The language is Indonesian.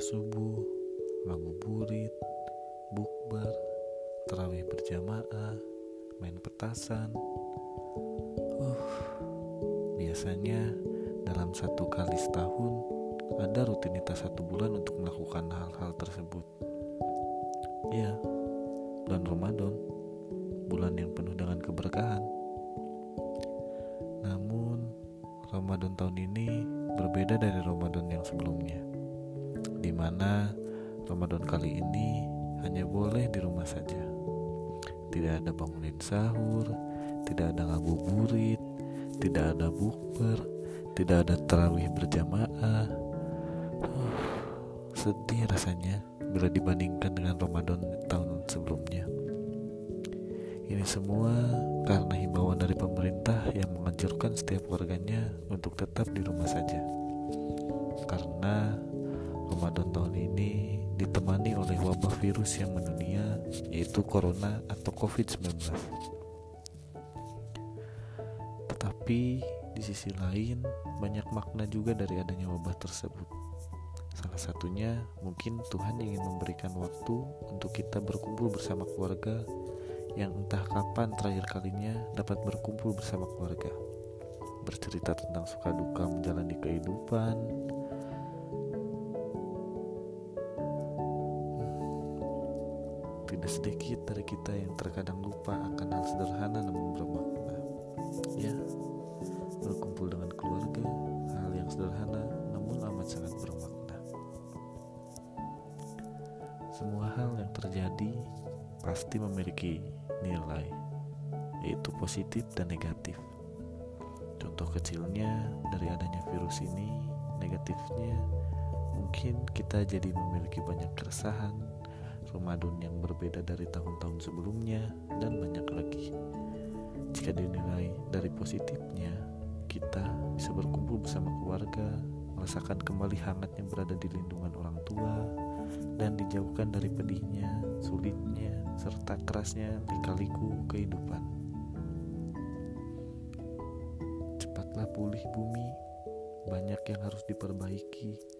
subuh, ngabuburit, bukber, terawih berjamaah, main petasan. Uh, biasanya dalam satu kali setahun ada rutinitas satu bulan untuk melakukan hal-hal tersebut. Ya, bulan Ramadan, bulan yang penuh dengan keberkahan. Namun, Ramadan tahun ini berbeda dari Ramadan yang sebelumnya, di mana Ramadan kali ini hanya boleh di rumah saja. Tidak ada bangunin sahur, tidak ada ngabuburit, tidak ada bukber, tidak ada terawih berjamaah. Uh, sedih rasanya bila dibandingkan dengan Ramadan tahun sebelumnya. Ini semua karena himbauan dari pemerintah yang menganjurkan setiap warganya untuk tetap di rumah saja. Karena Ramadan tahun ini ditemani oleh wabah virus yang mendunia yaitu corona atau COVID-19. Tetapi di sisi lain banyak makna juga dari adanya wabah tersebut. Salah satunya mungkin Tuhan ingin memberikan waktu untuk kita berkumpul bersama keluarga yang entah kapan terakhir kalinya dapat berkumpul bersama keluarga. Bercerita tentang suka duka menjalani kehidupan. Tidak sedikit dari kita yang terkadang lupa akan hal sederhana namun bermakna. Ya, berkumpul dengan keluarga, hal yang sederhana namun amat sangat bermakna. Semua hal yang terjadi pasti memiliki nilai, yaitu positif dan negatif. Contoh kecilnya dari adanya virus ini, negatifnya mungkin kita jadi memiliki banyak keresahan, Ramadan yang berbeda dari tahun-tahun sebelumnya, dan banyak lagi. Jika dinilai dari positifnya, kita bisa berkumpul bersama keluarga, merasakan kembali hangatnya berada di lindungan orang tua, dan dijauhkan dari pedihnya, sulitnya, serta kerasnya lika-liku kehidupan. Cepatlah pulih bumi, banyak yang harus diperbaiki